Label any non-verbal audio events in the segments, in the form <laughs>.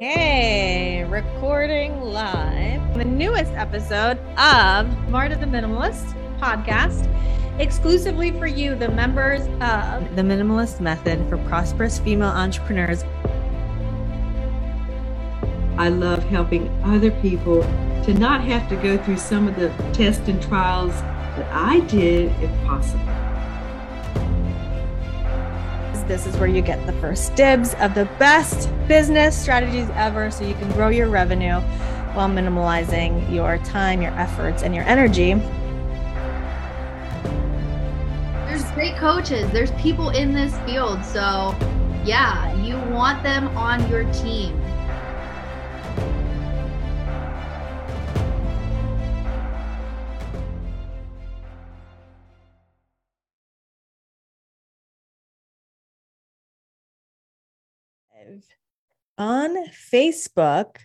Hey, recording live the newest episode of Marta the Minimalist podcast, exclusively for you, the members of the Minimalist Method for Prosperous Female Entrepreneurs. I love helping other people to not have to go through some of the tests and trials that I did, if possible. This is where you get the first dibs of the best business strategies ever so you can grow your revenue while minimalizing your time, your efforts, and your energy. There's great coaches, there's people in this field. So, yeah, you want them on your team. On Facebook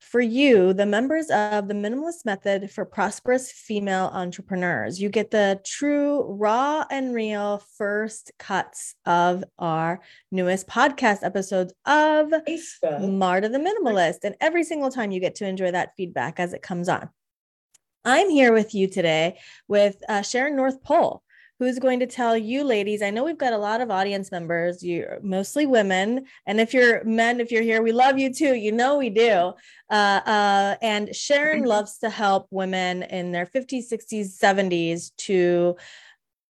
for you, the members of the Minimalist Method for Prosperous Female Entrepreneurs. You get the true, raw, and real first cuts of our newest podcast episodes of Facebook. Marta the Minimalist. And every single time you get to enjoy that feedback as it comes on. I'm here with you today with uh, Sharon North Pohl who's going to tell you ladies i know we've got a lot of audience members you're mostly women and if you're men if you're here we love you too you know we do. Uh, uh, and sharon loves to help women in their 50s 60s 70s to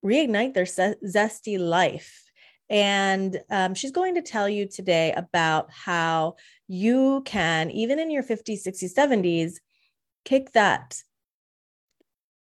reignite their zesty life. And um, she's going to tell you today about how you can even in your 50s 60s 70s kick that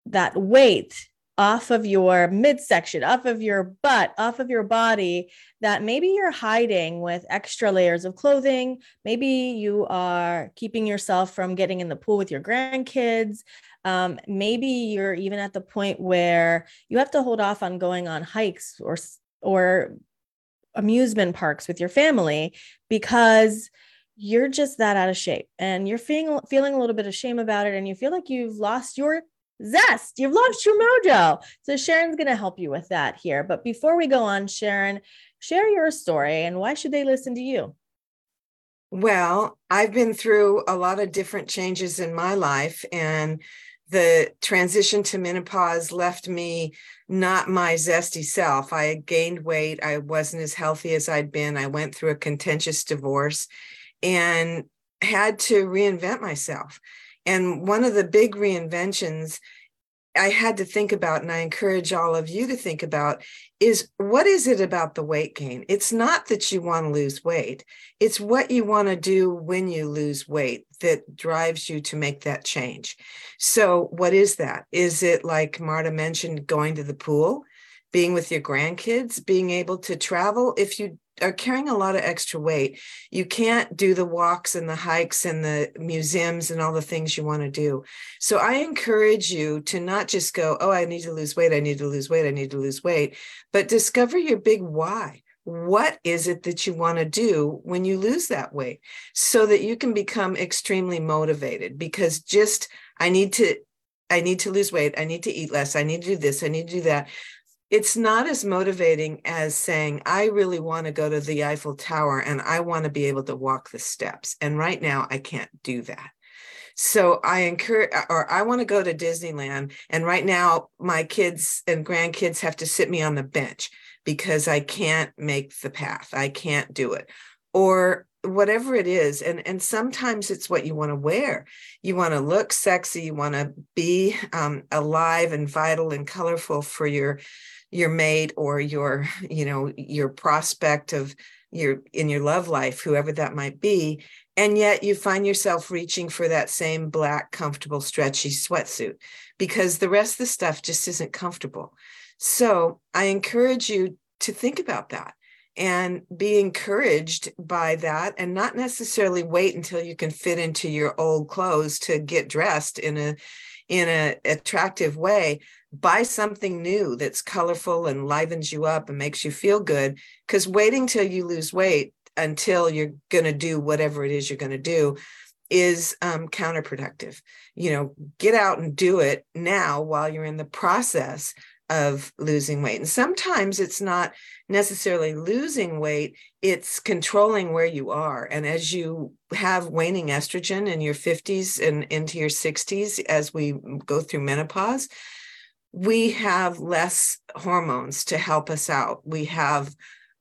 that weight off of your midsection, off of your butt, off of your body that maybe you're hiding with extra layers of clothing. Maybe you are keeping yourself from getting in the pool with your grandkids. Um, maybe you're even at the point where you have to hold off on going on hikes or or amusement parks with your family because you're just that out of shape and you're feeling feeling a little bit of shame about it and you feel like you've lost your zest. You've lost your mojo. So Sharon's going to help you with that here. But before we go on, Sharon, share your story and why should they listen to you? Well, I've been through a lot of different changes in my life and the transition to menopause left me not my zesty self. I gained weight. I wasn't as healthy as I'd been. I went through a contentious divorce and had to reinvent myself. And one of the big reinventions I had to think about, and I encourage all of you to think about, is what is it about the weight gain? It's not that you want to lose weight, it's what you want to do when you lose weight that drives you to make that change. So, what is that? Is it like Marta mentioned, going to the pool? being with your grandkids, being able to travel. If you are carrying a lot of extra weight, you can't do the walks and the hikes and the museums and all the things you want to do. So I encourage you to not just go, oh, I need to lose weight, I need to lose weight, I need to lose weight, but discover your big why. What is it that you want to do when you lose that weight so that you can become extremely motivated? Because just, I need to I need to lose weight. I need to eat less. I need to do this. I need to do that it's not as motivating as saying, I really want to go to the Eiffel Tower and I want to be able to walk the steps. And right now, I can't do that. So I encourage, or I want to go to Disneyland. And right now, my kids and grandkids have to sit me on the bench because I can't make the path. I can't do it. Or whatever it is and and sometimes it's what you want to wear you want to look sexy you want to be um, alive and vital and colorful for your your mate or your <laughs> you know your prospect of your in your love life whoever that might be and yet you find yourself reaching for that same black comfortable stretchy sweatsuit because the rest of the stuff just isn't comfortable. So i encourage you to think about that and be encouraged by that and not necessarily wait until you can fit into your old clothes to get dressed in a in an attractive way buy something new that's colorful and livens you up and makes you feel good because waiting till you lose weight until you're going to do whatever it is you're going to do is um, counterproductive you know get out and do it now while you're in the process of losing weight. And sometimes it's not necessarily losing weight, it's controlling where you are. And as you have waning estrogen in your 50s and into your 60s, as we go through menopause, we have less hormones to help us out. We have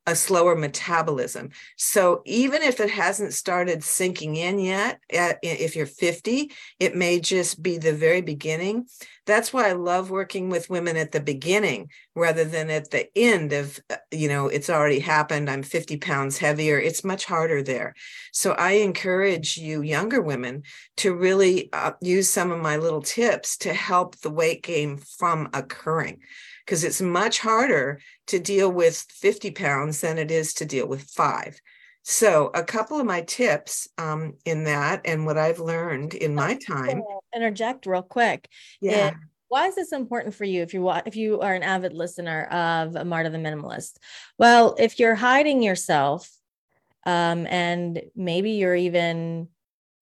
a slower metabolism. So even if it hasn't started sinking in yet, if you're 50, it may just be the very beginning. That's why I love working with women at the beginning rather than at the end of, uh, you know, it's already happened. I'm 50 pounds heavier. It's much harder there. So I encourage you, younger women, to really uh, use some of my little tips to help the weight gain from occurring because it's much harder to deal with 50 pounds than it is to deal with five. So, a couple of my tips um, in that and what I've learned in my time. Interject real quick. Yeah. It, why is this important for you if you if you are an avid listener of Marta the Minimalist? Well, if you're hiding yourself, um, and maybe you're even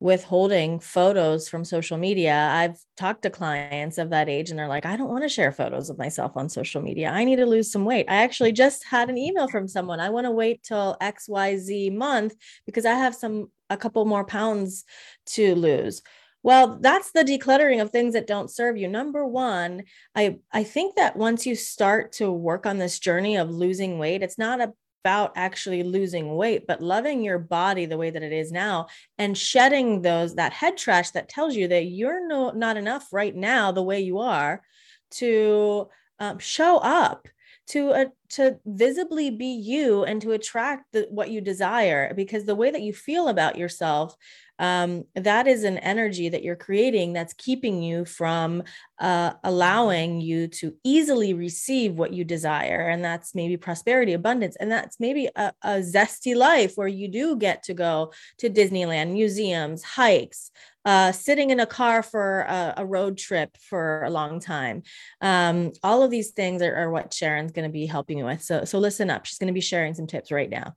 withholding photos from social media. I've talked to clients of that age and they're like, I don't want to share photos of myself on social media. I need to lose some weight. I actually just had an email from someone. I want to wait till XYZ month because I have some a couple more pounds to lose. Well, that's the decluttering of things that don't serve you. Number one, I I think that once you start to work on this journey of losing weight, it's not a about actually losing weight but loving your body the way that it is now and shedding those that head trash that tells you that you're no, not enough right now the way you are to um, show up to uh, to visibly be you and to attract the, what you desire because the way that you feel about yourself um, that is an energy that you're creating that's keeping you from uh, allowing you to easily receive what you desire. And that's maybe prosperity, abundance. And that's maybe a, a zesty life where you do get to go to Disneyland, museums, hikes, uh, sitting in a car for a, a, road trip for a long time. Um, all of these things are, are what Sharon's going to be helping you with. So, so listen up. She's going to be sharing some tips right now.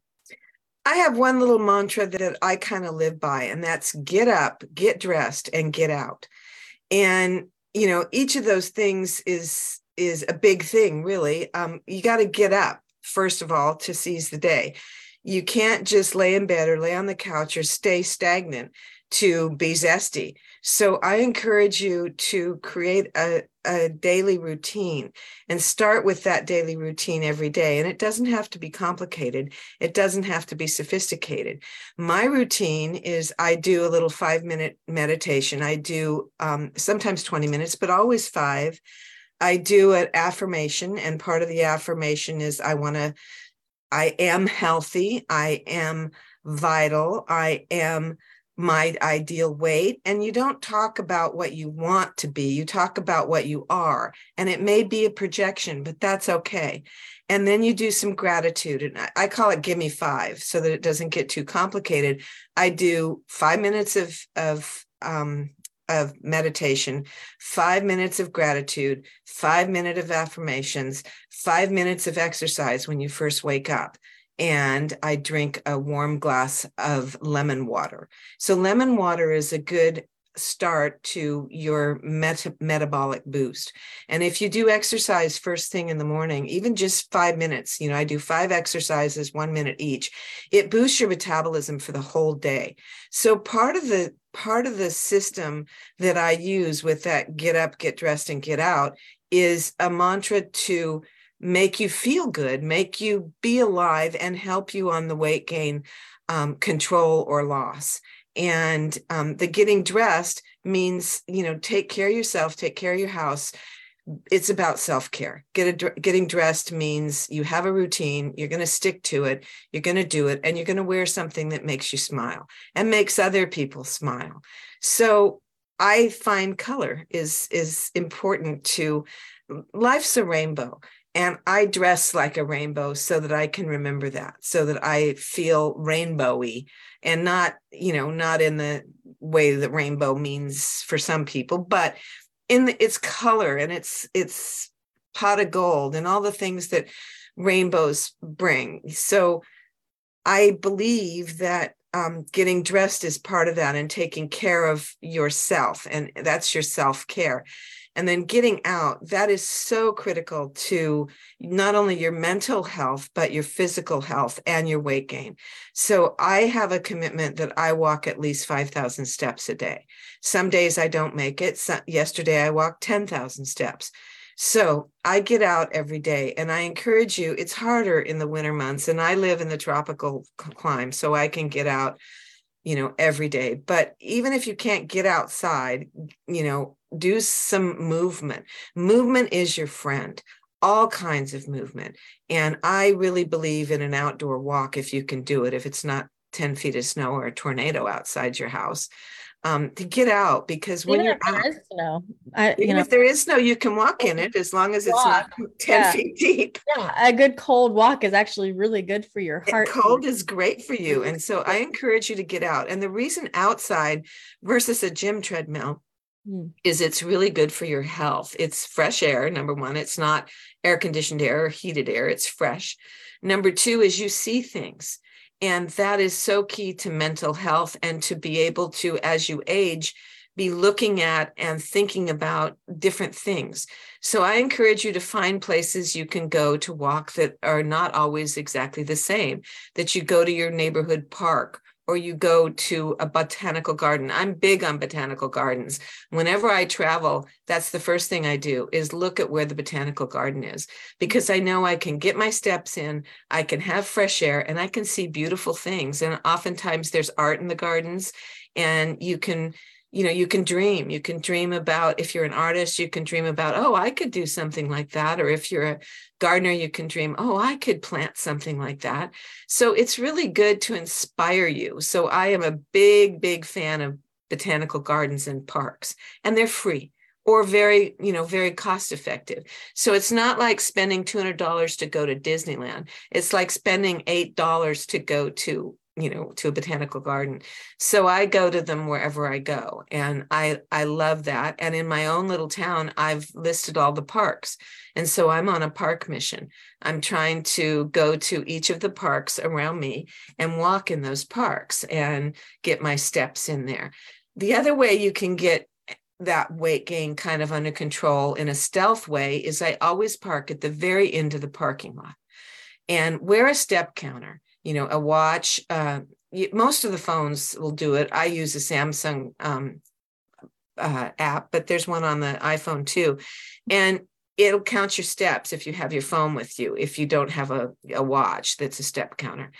I have one little mantra that I kind of live by, and that's get up, get dressed, and get out. And you know, each of those things is is a big thing, really. Um, you got to get up first of all to seize the day. You can't just lay in bed or lay on the couch or stay stagnant to be zesty. So I encourage you to create a, a daily routine and start with that daily routine every day. And it doesn't have to be complicated, it doesn't have to be sophisticated. My routine is I do a little five minute meditation. I do um, sometimes 20 minutes, but always five. I do an affirmation, and part of the affirmation is I want to, I am healthy, I am vital, I am my ideal weight and you don't talk about what you want to be you talk about what you are and it may be a projection but that's okay. And then you do some gratitude and i call it give me five so that it doesn't get too complicated. I do five minutes of of um, of meditation, five minutes of gratitude, five minutes of affirmations, five minutes of exercise when you first wake up and I drink a warm glass of lemon water. So, lemon water is a good start to your meta- metabolic boost. And if you do exercise first thing in the morning, even just five minutes, you know, I do five exercises, one minute each, it boosts your metabolism for the whole day. So, part of the part of the system that I use with that get up, get dressed, and get out is a mantra to make you feel good, make you be alive, and help you on the weight gain um, control or loss. And um, the getting dressed means, you know, take care of yourself, take care of your house. It's about self care. Get getting dressed means you have a routine, you're going to stick to it, you're going to do it, and you're going to wear something that makes you smile and makes other people smile. So I find color is is important to life's a rainbow and I dress like a rainbow so that I can remember that, so that I feel rainbowy and not, you know, not in the way that rainbow means for some people, but in the, its color and its its pot of gold and all the things that rainbows bring. So I believe that um, getting dressed is part of that and taking care of yourself, and that's your self care and then getting out that is so critical to not only your mental health but your physical health and your weight gain so i have a commitment that i walk at least 5000 steps a day some days i don't make it so, yesterday i walked 10000 steps so I get out every day and I encourage you, it's harder in the winter months. And I live in the tropical climate, so I can get out, you know, every day. But even if you can't get outside, you know, do some movement. Movement is your friend, all kinds of movement. And I really believe in an outdoor walk if you can do it, if it's not 10 feet of snow or a tornado outside your house um, to get out because when Even you're out, there is snow, I, you know, if there is snow, you can walk in it as long as it's not 10 yeah. feet deep. yeah, a good cold walk is actually really good for your heart. cold is great for you. And so I <laughs> encourage you to get out. And the reason outside versus a gym treadmill Hmm. is it's really good for your health. It's fresh air, number one. It's not air conditioned air or heated air, it's fresh. Number two is you see things. And that is so key to mental health and to be able to, as you age, be looking at and thinking about different things. So I encourage you to find places you can go to walk that are not always exactly the same, that you go to your neighborhood park or you go to a botanical garden. I'm big on botanical gardens. Whenever I travel, that's the first thing I do is look at where the botanical garden is because I know I can get my steps in, I can have fresh air and I can see beautiful things. And oftentimes there's art in the gardens and you can you know you can dream. You can dream about if you're an artist you can dream about oh i could do something like that. Or if you're a gardener you can dream oh i could plant something like that. So it's really good to inspire you. So i am a big big fan of botanical gardens and parks and they're free or very you know very cost effective. So it's not like spending $200 to go to disneyland. It's like spending $8 to go to you know to a botanical garden. So i go to them wherever i go and i i love that. And in my own little town i've listed all the parks and so i'm on a park mission. I'm trying to go to each of the parks around me and walk in those parks and get my steps in there. The other way you can get that weight gain kind of under control in a stealth way is i always park at the very end of the parking lot. And wear a step counter you know, a watch. Uh, most of the phones will do it. I use a Samsung um, uh, app, but there's one on the iPhone too. And it'll count your steps if you have your phone with you, if you don't have a, a watch that's a step counter.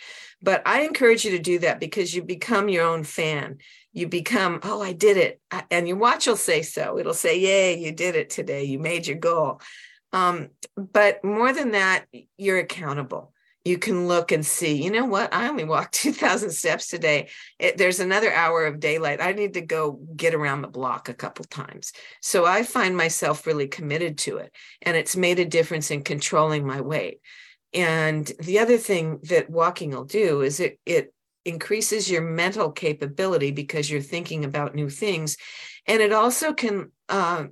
But I encourage you to do that because you become your own fan. You become, oh, I did it. And your watch will say so. It'll say, yay, you did it today. You made your goal. Um, but more than that, you're accountable you can look and see, you know what? I only walked <laughs> 2,000 steps today. It, there's another hour of daylight. I need to go get around the block a couple times. So I find myself really committed to it. And it's made a difference in controlling my weight. And the other thing that walking will do is it, it increases your mental capability because you're thinking about new things. And it also can, uh,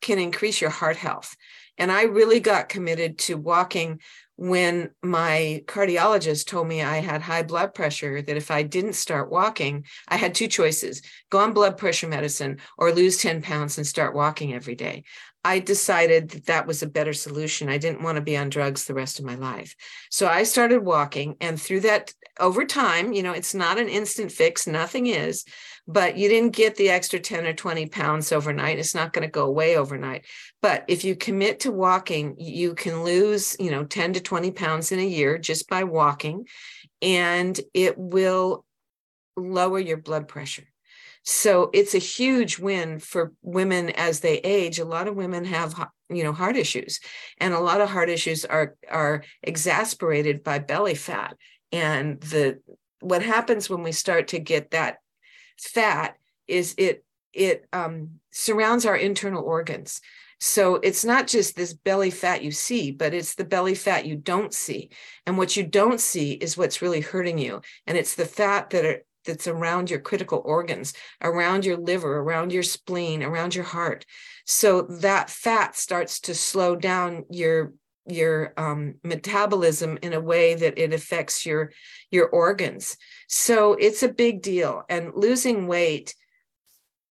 can increase your heart health. And I really got committed to walking when my cardiologist told me I had high blood pressure, that if I didn't start walking, I had two choices go on blood pressure medicine or lose 10 pounds and start walking every day. I decided that that was a better solution. I didn't want to be on drugs the rest of my life. So I started walking. And through that, over time, you know, it's not an instant fix, nothing is, but you didn't get the extra 10 or 20 pounds overnight. It's not going to go away overnight. But if you commit to walking, you can lose, you know, 10 to 20 pounds in a year just by walking, and it will lower your blood pressure. So it's a huge win for women as they age. A lot of women have, you know, heart issues, and a lot of heart issues are are exasperated by belly fat. And the what happens when we start to get that fat is it it um, surrounds our internal organs. So it's not just this belly fat you see, but it's the belly fat you don't see. And what you don't see is what's really hurting you. And it's the fat that are that's around your critical organs, around your liver, around your spleen, around your heart. So that fat starts to slow down your your um, metabolism in a way that it affects your your organs. So it's a big deal. And losing weight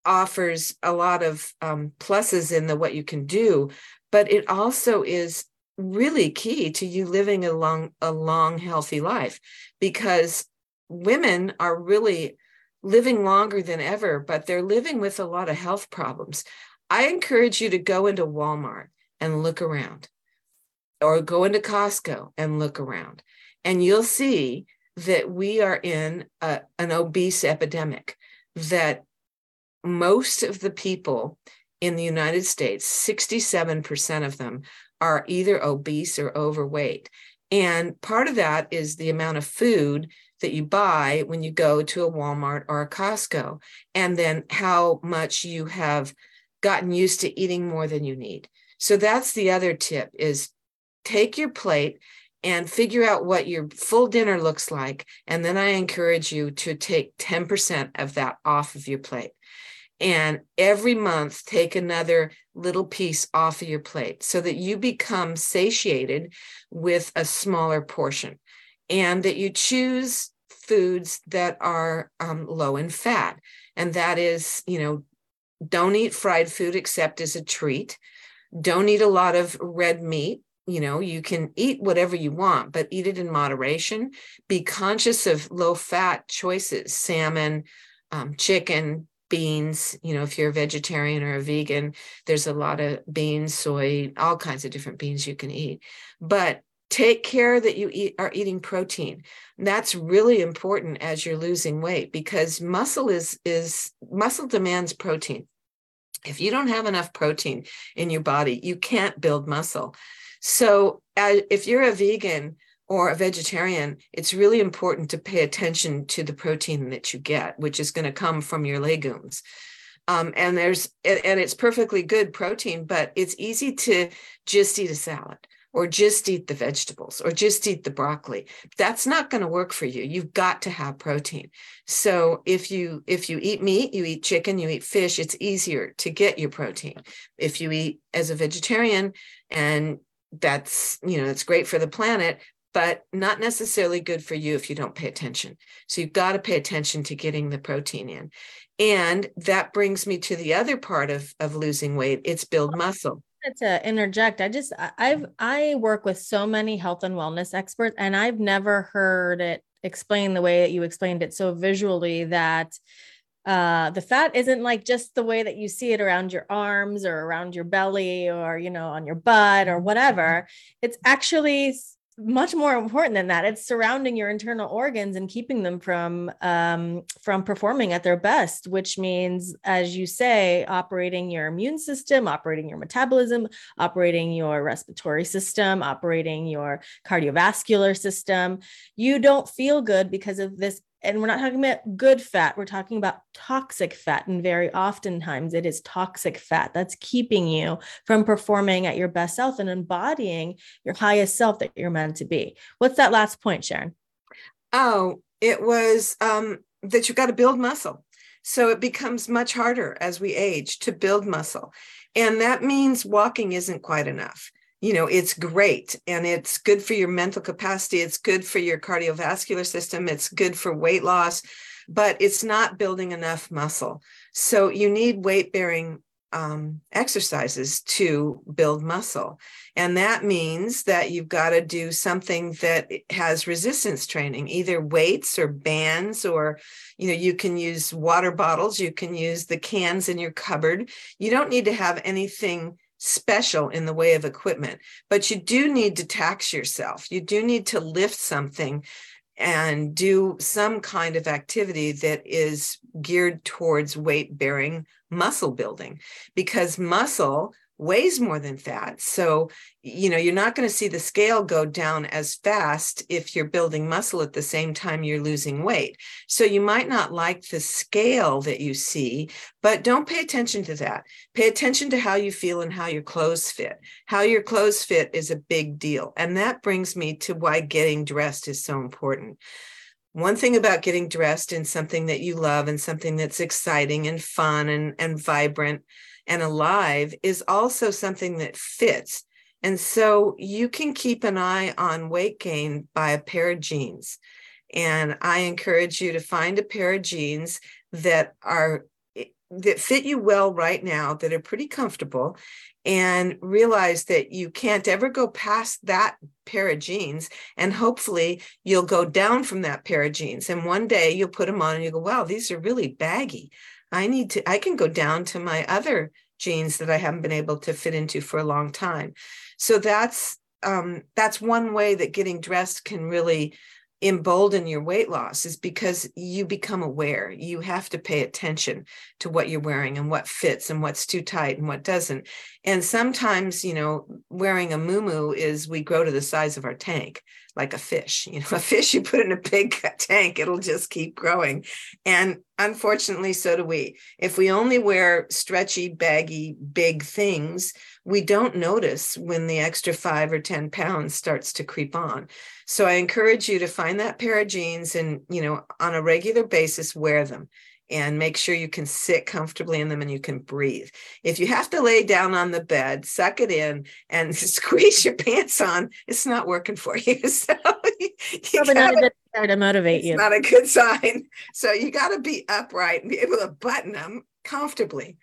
offers a lot of um, pluses in the what you can do, but it also is really key to you living a long, a long, healthy life because women are really living longer than ever, but they're living with a lot of health problems. I encourage you to go into Walmart and look around, or go into Costco and look around, and you'll see that we are in a, an obese epidemic, that most of the people in the United States, 67% of them, are either obese or overweight. And part of that is the amount of food that you buy when you go to a Walmart or a Costco, and then how much you have gotten used to eating more than you need. So that's the other tip is take your plate and figure out what your full dinner looks like. And then I encourage you to take 10% of that off of your plate. And every month, take another little piece off of your plate so that you become satiated with a smaller portion and that you choose foods that are um, low in fat. And that is, you know, don't eat fried food except as a treat. Don't eat a lot of red meat you know you can eat whatever you want but eat it in moderation be conscious of low fat choices salmon um, chicken beans you know if you're a vegetarian or a vegan there's a lot of beans soy all kinds of different beans you can eat but take care that you eat are eating protein. That's really important as you're losing weight because muscle is is muscle demands protein. If you don't have enough protein in your body you can't build muscle. So, uh, if you're a vegan or a vegetarian, it's really important to pay attention to the protein that you get, which is going to come from your legumes. Um, and there's and it's perfectly good protein, but it's easy to just eat a salad or just eat the vegetables or just eat the broccoli. That's not going to work for you. You've got to have protein. So if you if you eat meat you eat chicken you eat fish it's easier to get your protein. If you eat as a vegetarian and that's you know it's great for the planet but not necessarily good for you if you don't pay attention. So you've got to pay attention to getting the protein in. And that brings me to the other part of of losing weight. It's build muscle to interject i just i've mm-hmm. i work with so many health and wellness experts and i've never heard it explained the way that you explained it so visually that uh, the fat isn't like just the way that you see it around your arms or around your belly or you know on your butt or mm-hmm. whatever. Mm-hmm. It's actually much more important than that. It's surrounding your internal organs and keeping them from um, from performing at their best which means as you say operating your immune system operating your metabolism operating your respiratory system operating your cardiovascular system. You don't feel good because of this and we're not talking about good fat we're talking about toxic fat. And very oftentimes it is toxic fat that's keeping you from performing at your best self and embodying your highest self that you're meant to be. What's that last point sharon? Oh it was um, that you've got to build muscle. So it becomes much harder as we age to build muscle. And that means walking isn't quite enough you know it's great and it's good for your mental capacity it's good for your cardiovascular system it's good for weight loss but it's not building enough muscle. So you need weight bearing um, exercises to build muscle and that means that you've got to do something that has resistance training either weights or bands or you know you can use water bottles you can use the cans in your cupboard. You don't need to have anything special in the way of equipment, but you do need to tax yourself. You do need to lift something and do some kind of activity that is geared towards weight bearing muscle building because muscle weighs more than fat. So, you know, you're not going to see the scale go down as fast if you're building muscle at the same time you're losing weight. So, you might not like the scale that you see, but don't pay attention to that. Pay attention to how you feel and how your clothes fit. How your clothes fit is a big deal. And that brings me to why getting dressed is so important. One thing about getting dressed in something that you love and something that's exciting and fun and, and vibrant and alive is also something that fits. And so you can keep an eye on weight gain by a pair of jeans. And I encourage you to find a pair of jeans that are that fit you well right now that are pretty comfortable and realize that you can't ever go past that pair of jeans and hopefully you'll go down from that pair of jeans and one day you'll put them on and you go wow these are really baggy i need to i can go down to my other jeans that i haven't been able to fit into for a long time so that's um, that's one way that getting dressed can really embolden your weight loss is because you become aware. You have to pay attention to what you're wearing and what fits and what's too tight and what doesn't. And sometimes, you know, wearing a moo is we grow to the size of our tank, like a fish. You know, <laughs> a fish you put in a big <laughs> tank, it'll just keep growing. And unfortunately, so do we. If we only wear stretchy, baggy, big things, we don't notice when the extra five or 10 pounds starts to creep on. So I encourage you to find that pair of jeans and, you know, on a regular basis, wear them and make sure you can sit comfortably in them and you can breathe. If you have to lay down on the bed, suck it in and <laughs> squeeze your pants on, it's not working for you. <laughs> So you, Probably gotta, not a good to motivate it's you. Not a good <laughs> sign. So you got to be upright and be able to button them comfortably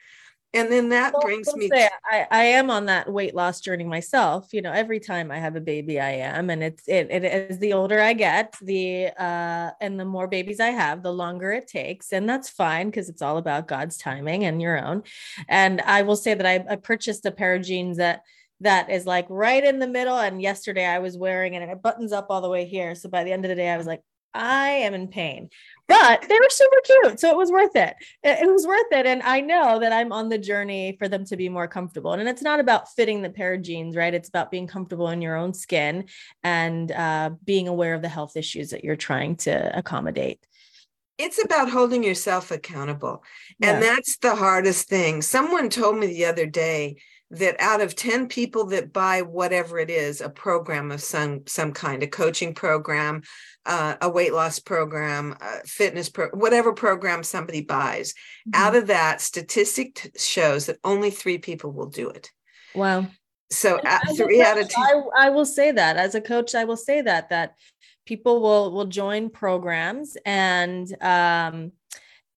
and then that well, brings me say, I, I am on that weight loss journey myself you know every time i have a baby i am and it's it, it is the older i get the uh and the more babies i have the longer it takes and that's fine because it's all about god's timing and your own. And i will say that I, I purchased a pair of jeans that that is like right in the middle and yesterday i was wearing it and it buttons up all the way here. So by the end of the day i was like I am in pain, but they were super cute. So it was worth it. It was worth it. And I know that I'm on the journey for them to be more comfortable. And it's not about fitting the pair of jeans, right? It's about being comfortable in your own skin and uh, being aware of the health issues that you're trying to accommodate. It's about holding yourself accountable. Yeah. And that's the hardest thing. Someone told me the other day that out of 10 people that buy whatever it is a program of some some kind a coaching program uh, a weight loss program a fitness pro whatever program somebody buys mm-hmm. out of that statistic shows that only three people will do it wow so three coach, out of 10 I, I will say that as a coach i will say that that people will will join programs and um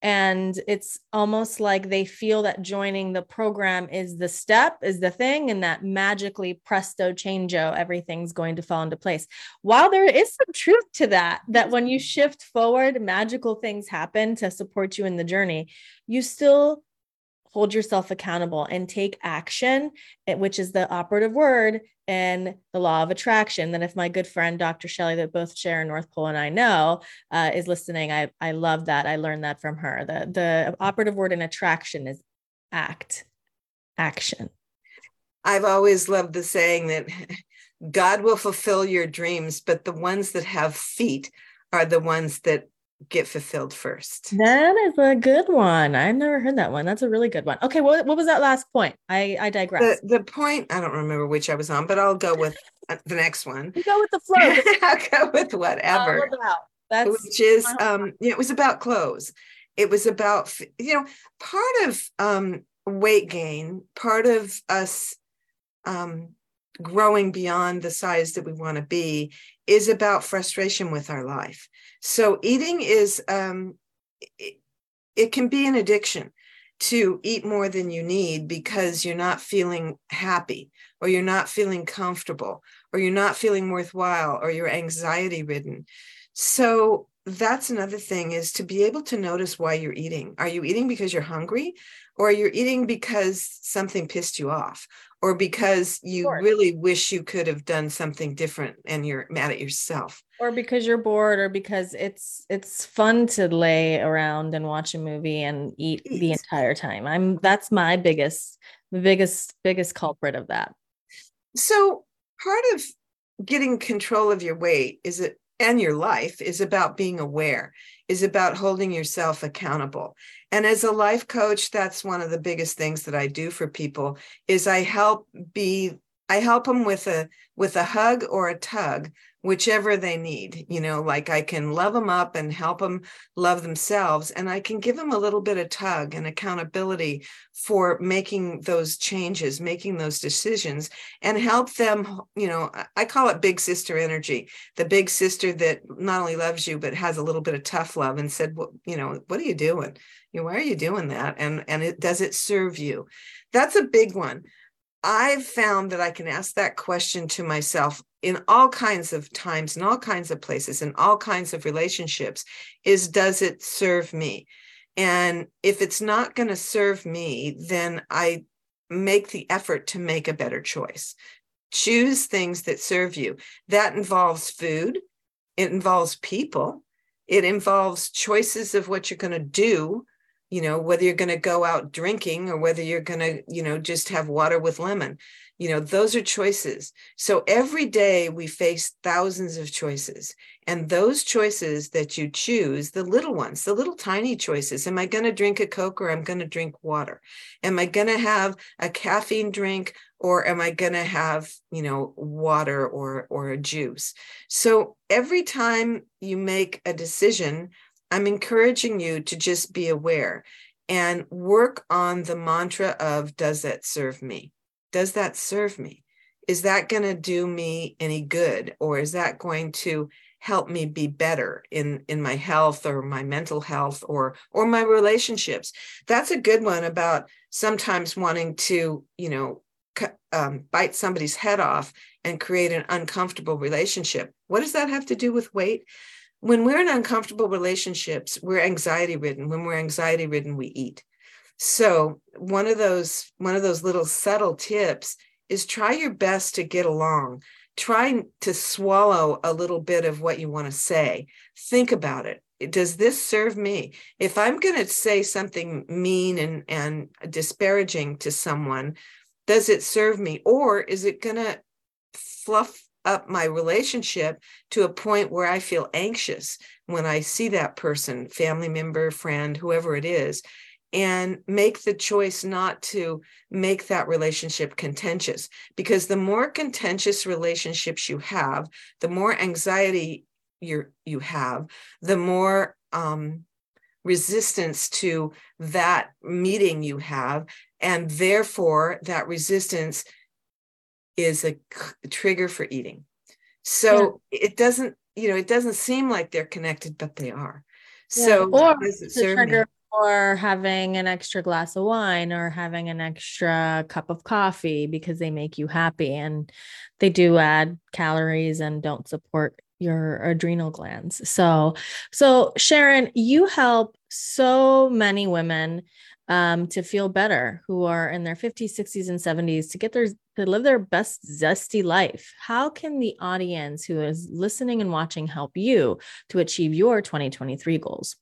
and it's almost like they feel that joining the program is the step is the thing and that magically presto changeo everything's going to fall into place. While there is some truth to that that when you shift forward magical things happen to support you in the journey you still hold yourself accountable and take action eh, which is the operative word and the law of attraction. Then, if my good friend Dr. Shelley, that both share North Pohl and I know, uh, is listening, I I love that. I learned that from her. The the operative word in attraction is act, action. I've always loved the saying that <laughs> God will fulfill your dreams, but the ones that have feet are the ones that get fulfilled first. That is a good one. I've never heard that one. That's a really good one. Okay, what, what was that last point? I I digress. The, the point I don't remember which I was on, but I'll go with uh, the next one. You go with the <laughs> flow. I'll go with whatever. That's which is um yeah, it was about clothes. It was about you know part of um weight gain, part of us um growing beyond the size that we want to be is about frustration with our life so eating is um, it, it can be an addiction to eat more than you need because you're not feeling happy or you're not feeling comfortable or you're not feeling worthwhile or you're anxiety ridden. So that's another thing is to be able to notice why you're eating. Are you eating because you're hungry or you're eating because something pissed you off or because you really wish you could have done something different and you're mad at yourself. Or because you're bored or because it's it's fun to lay around and watch a movie and eat, eat. the entire time. I'm that's my biggest biggest biggest culprit of that. So part of getting control of your weight is it and your life is about being aware is about holding yourself accountable. And as a life coach that's one of the biggest things that i do for people is i help be i help them with a with a hug or a tug whichever they need you know like i can love them up and help them love themselves and i can give them a little bit of tug and accountability for making those changes making those decisions and help them you know i call it big sister energy the big sister that not only loves you but has a little bit of tough love and said well you know what are you doing? You know, why are you doing that? And and it does it serve you? That's a big one I've found that I can ask that question to myself in all kinds of times, in all kinds of places, in all kinds of relationships is does it serve me? And if it's not going to serve me, then I make the effort to make a better choice. Choose things that serve you. That involves food, it involves people, it involves choices of what you're going to do you know whether you're going to go out drinking or whether you're going to you know just have water with lemon you know those are choices. So every day we face thousands of choices and those choices that you choose the little ones the little tiny choices am i going to drink a coke or i'm going to drink water? Am i going to have a caffeine drink or am i going to have you know water or or a juice? So every time you make a decision I'm encouraging you to just be aware and work on the mantra of does that serve me? Does that serve me? Is that going to do me any good? Or is that going to help me be better in in my health or my mental health or or my relationships that's a good one about sometimes wanting to you know um, bite somebody's head off and create an uncomfortable relationship what does that have to do with weight when we're in uncomfortable relationships, we're anxiety ridden. When we're anxiety ridden, we eat. So one of those one of those little subtle tips is try your best to get along. Try to swallow a little bit of what you want to say. Think about it. Does this serve me? If I'm going to say something mean and, and disparaging to someone, does it serve me? Or is it going to fluff up my relationship to a point where I feel anxious when I see that person, family member, friend, whoever it is, and make the choice not to make that relationship contentious. Because the more contentious relationships you have, the more anxiety you you have, the more um, resistance to that meeting you have, and therefore that resistance is a, trigger for eating. So yeah. it doesn't, you know, it doesn't seem like they're connected, but they are. Yeah. So or the trigger for having an extra glass of wine or having an extra cup of coffee because they make you happy and they do add calories and don't support your adrenal glands. So so Sharon, you help so many women um, to feel better who are in their 50s 60s and 70s to get their to live their best zesty life. How can the audience who is listening and watching help you to achieve your 2023 goals?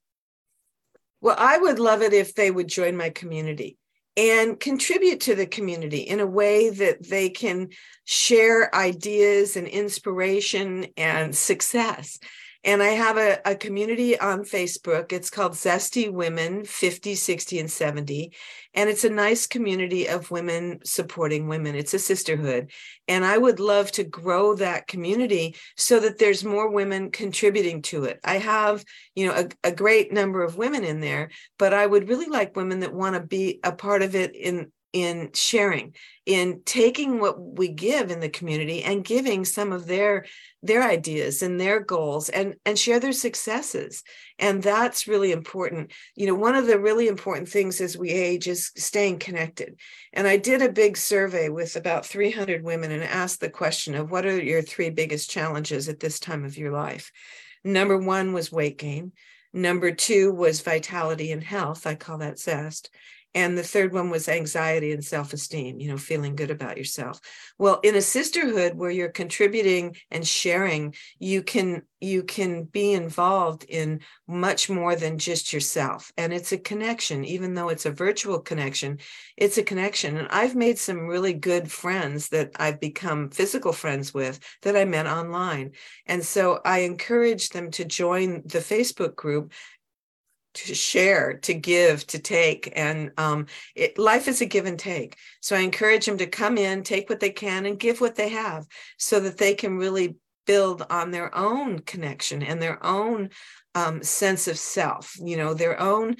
Well i would love it if they would join my community and contribute to the community in a way that they can share ideas and inspiration and success and I have a, a community on Facebook. It's called Zesty Women 50, 60, and 70. And it's a nice community of women supporting women. It's a sisterhood. And I would love to grow that community so that there's more women contributing to it. I have, you know, a, a great number of women in there, but I would really like women that want to be a part of it in in sharing in taking what we give in the community and giving some of their their ideas and their goals and and share their successes. And that's really important. You know one of the really important things as we age is staying connected. And i did a big survey with about 300 women and asked the question of what are your three biggest challenges at this time of your life? Number 1 was weight gain. Number 2 was vitality and health. I call that zest and the third one was anxiety and self-esteem you know feeling good about yourself. Well in a sisterhood where you're contributing and sharing you can you can be involved in much more than just yourself. And it's a connection even though it's a virtual connection it's a connection. And i've made some really good friends that i've become physical friends with that i met online. And so i encourage them to join the facebook group to share, to give, to take. And um, it, life is a give and take. So I encourage them to come in, take what they can, and give what they have so that they can really build on their own connection and their own um, sense of self, you know, their own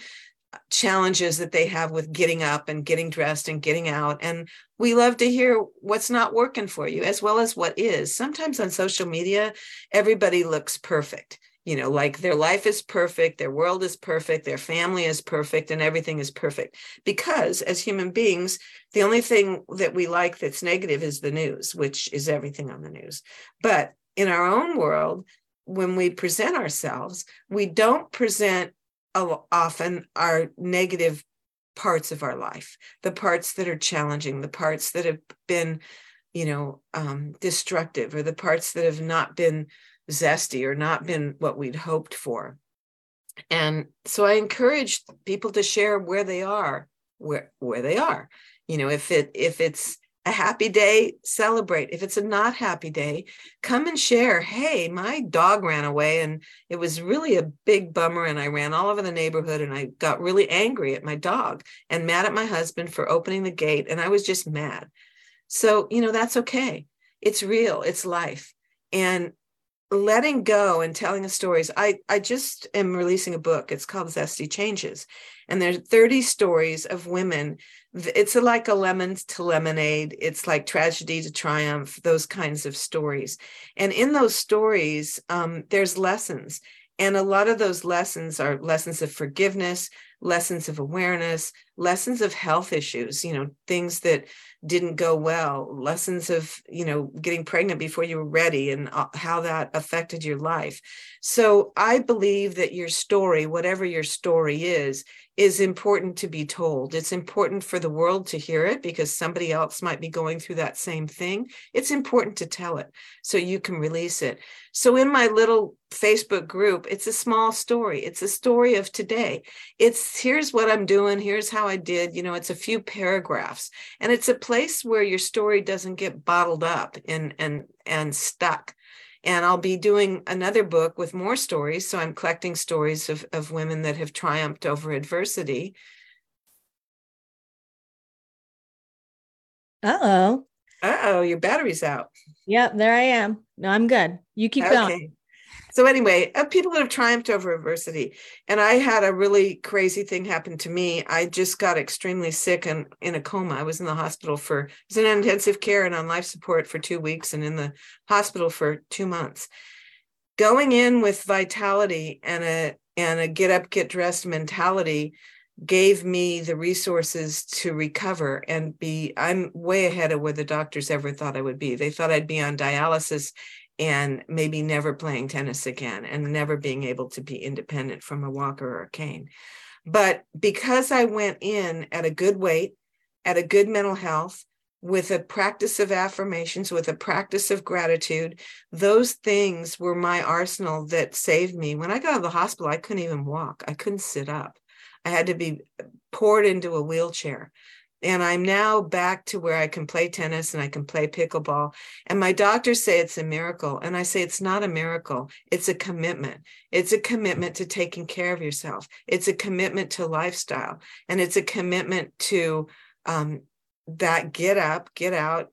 challenges that they have with getting up and getting dressed and getting out. And we love to hear what's not working for you as well as what is. Sometimes on social media, everybody looks perfect. You know, like their life is perfect, their world is perfect, their family is perfect, and everything is perfect. Because as human beings, the only thing that we like that's negative is the news, which is everything on the news. But in our own world, when we present ourselves, we don't present often our negative parts of our life, the parts that are challenging, the parts that have been, you know, um, destructive, or the parts that have not been zesty or not been what we'd hoped for. And so I encourage people to share where they are, where where they are. You know, if it if it's a happy day, celebrate. If it's a not happy day, come and share. Hey, my dog ran away and it was really a big bummer. And I ran all over the neighborhood and I got really angry at my dog and mad at my husband for opening the gate. And I was just mad. So, you know, that's okay. It's real, it's life. And letting go and telling stories. I, I just am releasing a book. It's called Zesty Changes. And there's 30 stories of women. It's like a lemon to lemonade. It's like tragedy to triumph, those kinds of stories. And in those stories, um, there's lessons. And a lot of those lessons are lessons of forgiveness, lessons of awareness, lessons of health issues, you know, things that didn't go well, lessons of, you know, getting pregnant before you were ready and uh, how that affected your life. So I believe that your story, whatever your story is, is important to be told. It's important for the world to hear it because somebody else might be going through that same thing. It's important to tell it so you can release it. So in my little Facebook group, it's a small story. It's a story of today. It's here's what I'm doing, here's how I did, you know, it's a few paragraphs. And it's a place where your story doesn't get bottled up and and and stuck and I'll be doing another book with more stories. So I'm collecting stories of, of women that have triumphed over adversity. Uh oh. Uh oh, your battery's out. Yep, there I am. No, I'm good. You keep okay. going. So anyway, uh, people that have triumphed over adversity, and I had a really crazy thing happen to me. I just got extremely sick and in a coma. I was in the hospital for, was in intensive care and on life support for two weeks, and in the hospital for two months. Going in with vitality and a and a get up, get dressed mentality gave me the resources to recover and be i'm way ahead of where the doctors ever thought i would be they thought i'd be on dialysis and maybe never playing tennis again and never being able to be independent from a walker or a cane. But because I went in at a good weight, at a good mental health, with a practice of affirmations, with a practice of gratitude, those things were my arsenal that saved me. When I got out of the hospital, I couldn't even walk, I couldn't sit up. I had to be poured into a wheelchair and I'm now back to where I can play tennis and I can play pickleball. And my doctors say it's a miracle. And I say it's not a miracle, it's a commitment. It's a commitment to taking care of yourself, it's a commitment to lifestyle, and it's a commitment to um, that get up, get out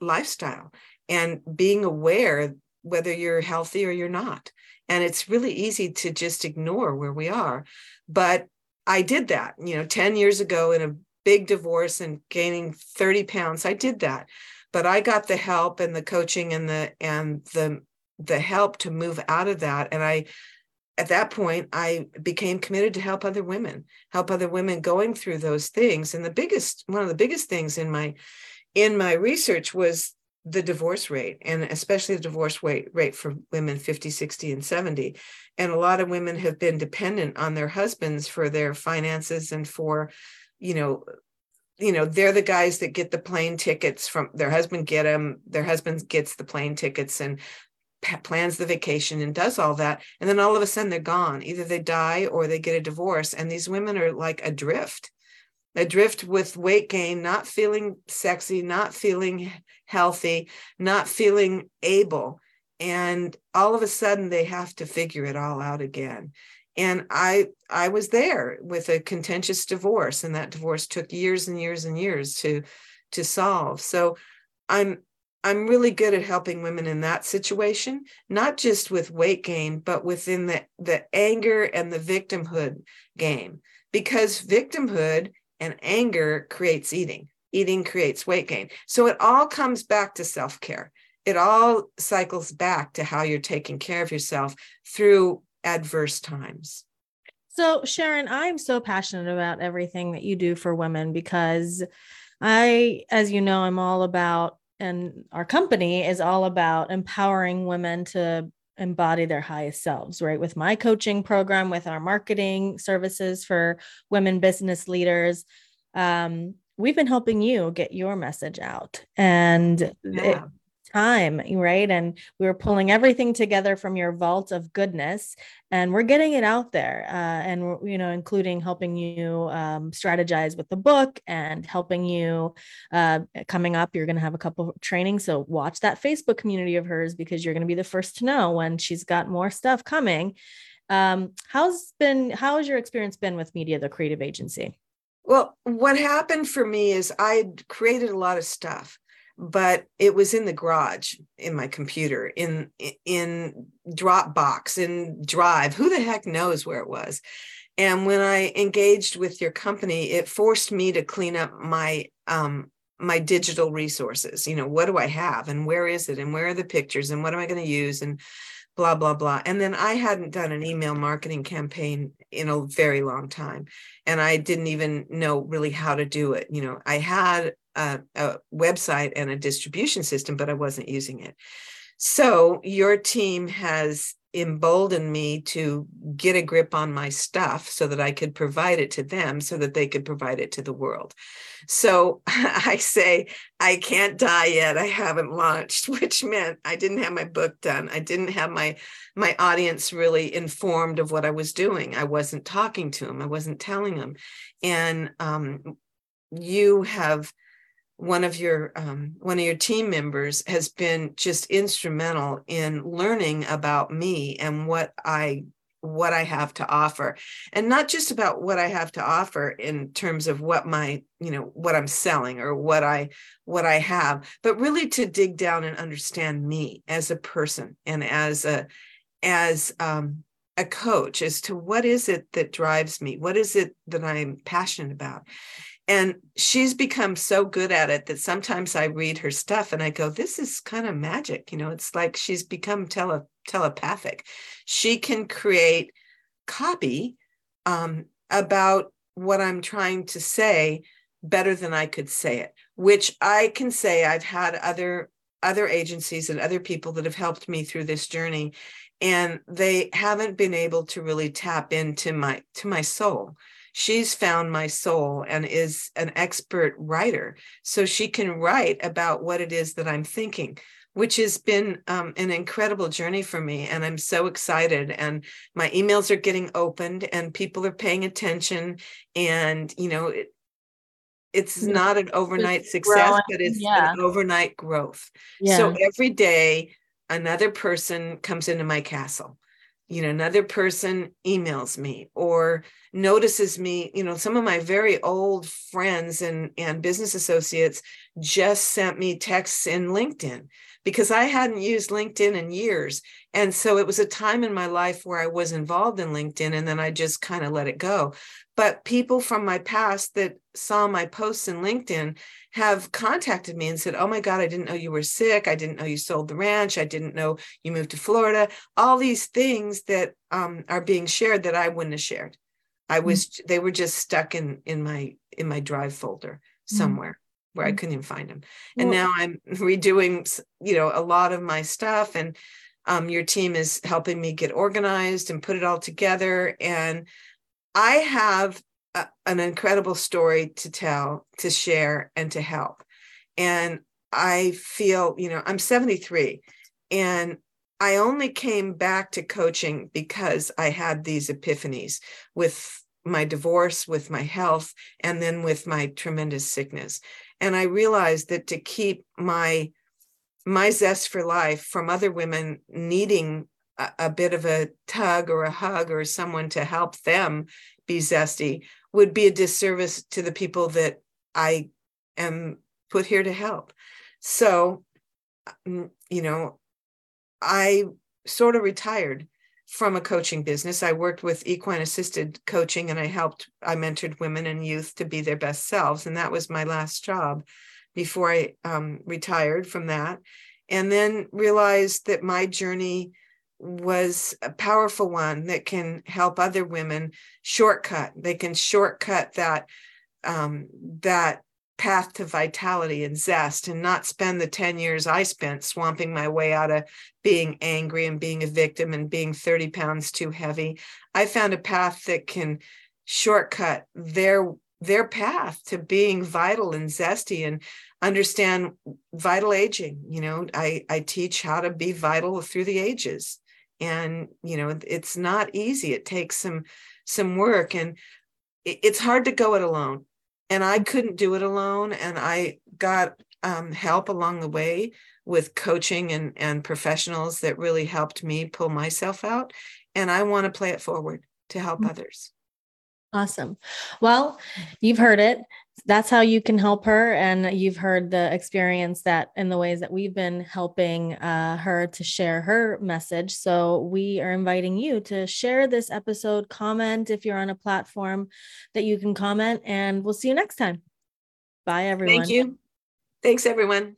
lifestyle and being aware whether you're healthy or you're not. And it's really easy to just ignore where we are. But I did that, you know, 10 years ago in a big divorce and gaining 30 pounds i did that. But i got the help and the coaching and the and the the help to move out of that. And i at that point i became committed to help other women help other women going through those things. And the biggest one of the biggest things in my in my research was the divorce rate and especially the divorce rate rate for women 50 60 and 70 and a lot of women have been dependent on their husbands for their finances and for you know you know they're the guys that get the plane tickets from their husband get them their husband gets the plane tickets and plans the vacation and does all that. And then all of a sudden they're gone. Either they die or they get a divorce. And these women are like adrift adrift with weight gain not feeling sexy not feeling healthy not feeling able. And all of a sudden they have to figure it all out again and i i was there with a contentious divorce and that divorce took years and years and years to to solve so i'm I'm really good at helping women in that situation, not just with weight gain, but within the, the anger and the victimhood game, because victimhood and anger creates eating. Eating creates weight gain. So it all comes back to self care. It all cycles back to how you're taking care of yourself through adverse times. So, Sharon, I'm so passionate about everything that you do for women because I, as you know, I'm all about and our company is all about empowering women to embody their highest selves, right? With my coaching program, with our marketing services for women business leaders, um, we've been helping you get your message out. And yeah. it, time, right? And we were pulling everything together from your vault of goodness, and we're getting it out there. Uh, and you know, including helping you um, strategize with the book and helping you. Uh, coming up, you're going to have a couple of trainings, so watch that Facebook community of hers because you're going to be the first to know when she's got more stuff coming. Um, how's been? How has your experience been with Media, the creative agency? Well, what happened for me is I created a lot of stuff but it was in the garage in my computer in in dropbox in drive who the heck knows where it was. And when i engaged with your company it forced me to clean up my um my digital resources you know what do i have and where is it and where are the pictures and what am i going to use and blah blah blah. And then i hadn't done an email marketing campaign in a very long time and i didn't even know really how to do it. You know i had a, website and a distribution system, but I wasn't using it. So your team has emboldened me to get a grip on my stuff so that I could provide it to them so that they could provide it to the world. So <laughs> I say, I can't die yet. I haven't launched, <laughs> which meant I didn't have my book done. I didn't have my my audience really informed of what I was doing. I wasn't talking to them. I wasn't telling them. And um, you have one of your um, one of your team members has been just instrumental in learning about me and what I what I have to offer. And not just about what I have to offer in terms of what my you know what I'm selling or what I what I have but really to dig down and understand me as a person and as a as um, a coach as to what is it that drives me? What is it that I'm passionate about and she's become so good at it that sometimes I read her stuff and I go, this is kind of magic. You know, it's like she's become tele- telepathic. She can create copy um, about what I'm trying to say better than I could say it, which I can say I've had other other agencies and other people that have helped me through this journey and they haven't been able to really tap into my to my soul she's found my soul and is an expert writer. So she can write about what it is that I'm thinking, which has been um, an incredible journey for me. And I'm so excited. And my emails are getting opened and people are paying attention. And, you know, it, it's not an overnight it's success, growing. but it's yeah. an overnight growth. Yeah. So every day, another person comes into my castle you know another person emails me or notices me you know some of my very old friends and and business associates just sent me texts in linkedin because i hadn't used linkedin in years. And so it was a time in my life where i was involved in linkedin and then i just kind of let it go. But people from my past that saw my posts in linkedin have contacted me and said, Oh my God, I didn't know you were sick. I didn't know you sold the ranch. I didn't know you moved to Florida. All these things that um, are being shared that I wouldn't have shared. I was mm-hmm. they were just stuck in in my in my drive folder somewhere mm-hmm. where I couldn't even find them. And well, now I'm <laughs> redoing you know a lot of my stuff and um, your team is helping me get organized and put it all together and I have an incredible story to tell, to share, and to help. And I feel, you know, I'm 73 and I only came back to coaching because I had these epiphanies with my divorce, with my health, and then with my tremendous sickness. And I realized that to keep my my zest for life from other women needing a, a bit of a tug or a hug or someone to help them be zesty would be a disservice to the people that I am put here to help. So mm, you know, I sort of retired from a coaching business. I worked with equine assisted coaching and I helped, I mentored women and youth to be their best selves. And that was my last job before I um, retired from that. And then realized that my journey was a powerful one that can help other women shortcut. They can shortcut that um, that path to vitality and zest and not spend the 10 years I spent swamping my way out of being angry and being a victim and being 30 pounds too heavy. I found a path that can shortcut their their path to being vital and zesty and understand vital aging you know i i teach how to be vital through the ages and you know it's not easy it takes some some work and it's hard to go it alone and i couldn't do it alone and i got um, help along the way with coaching and and professionals that really helped me pull myself out and i want to play it forward to help mm-hmm. others Awesome. Well, you've heard it. That's how you can help her. And you've heard the experience that in the ways that we've been helping uh, her to share her message. So we are inviting you to share this episode, comment if you're on a platform that you can comment, and we'll see you next time. Bye, everyone. Thank you. Thanks, everyone.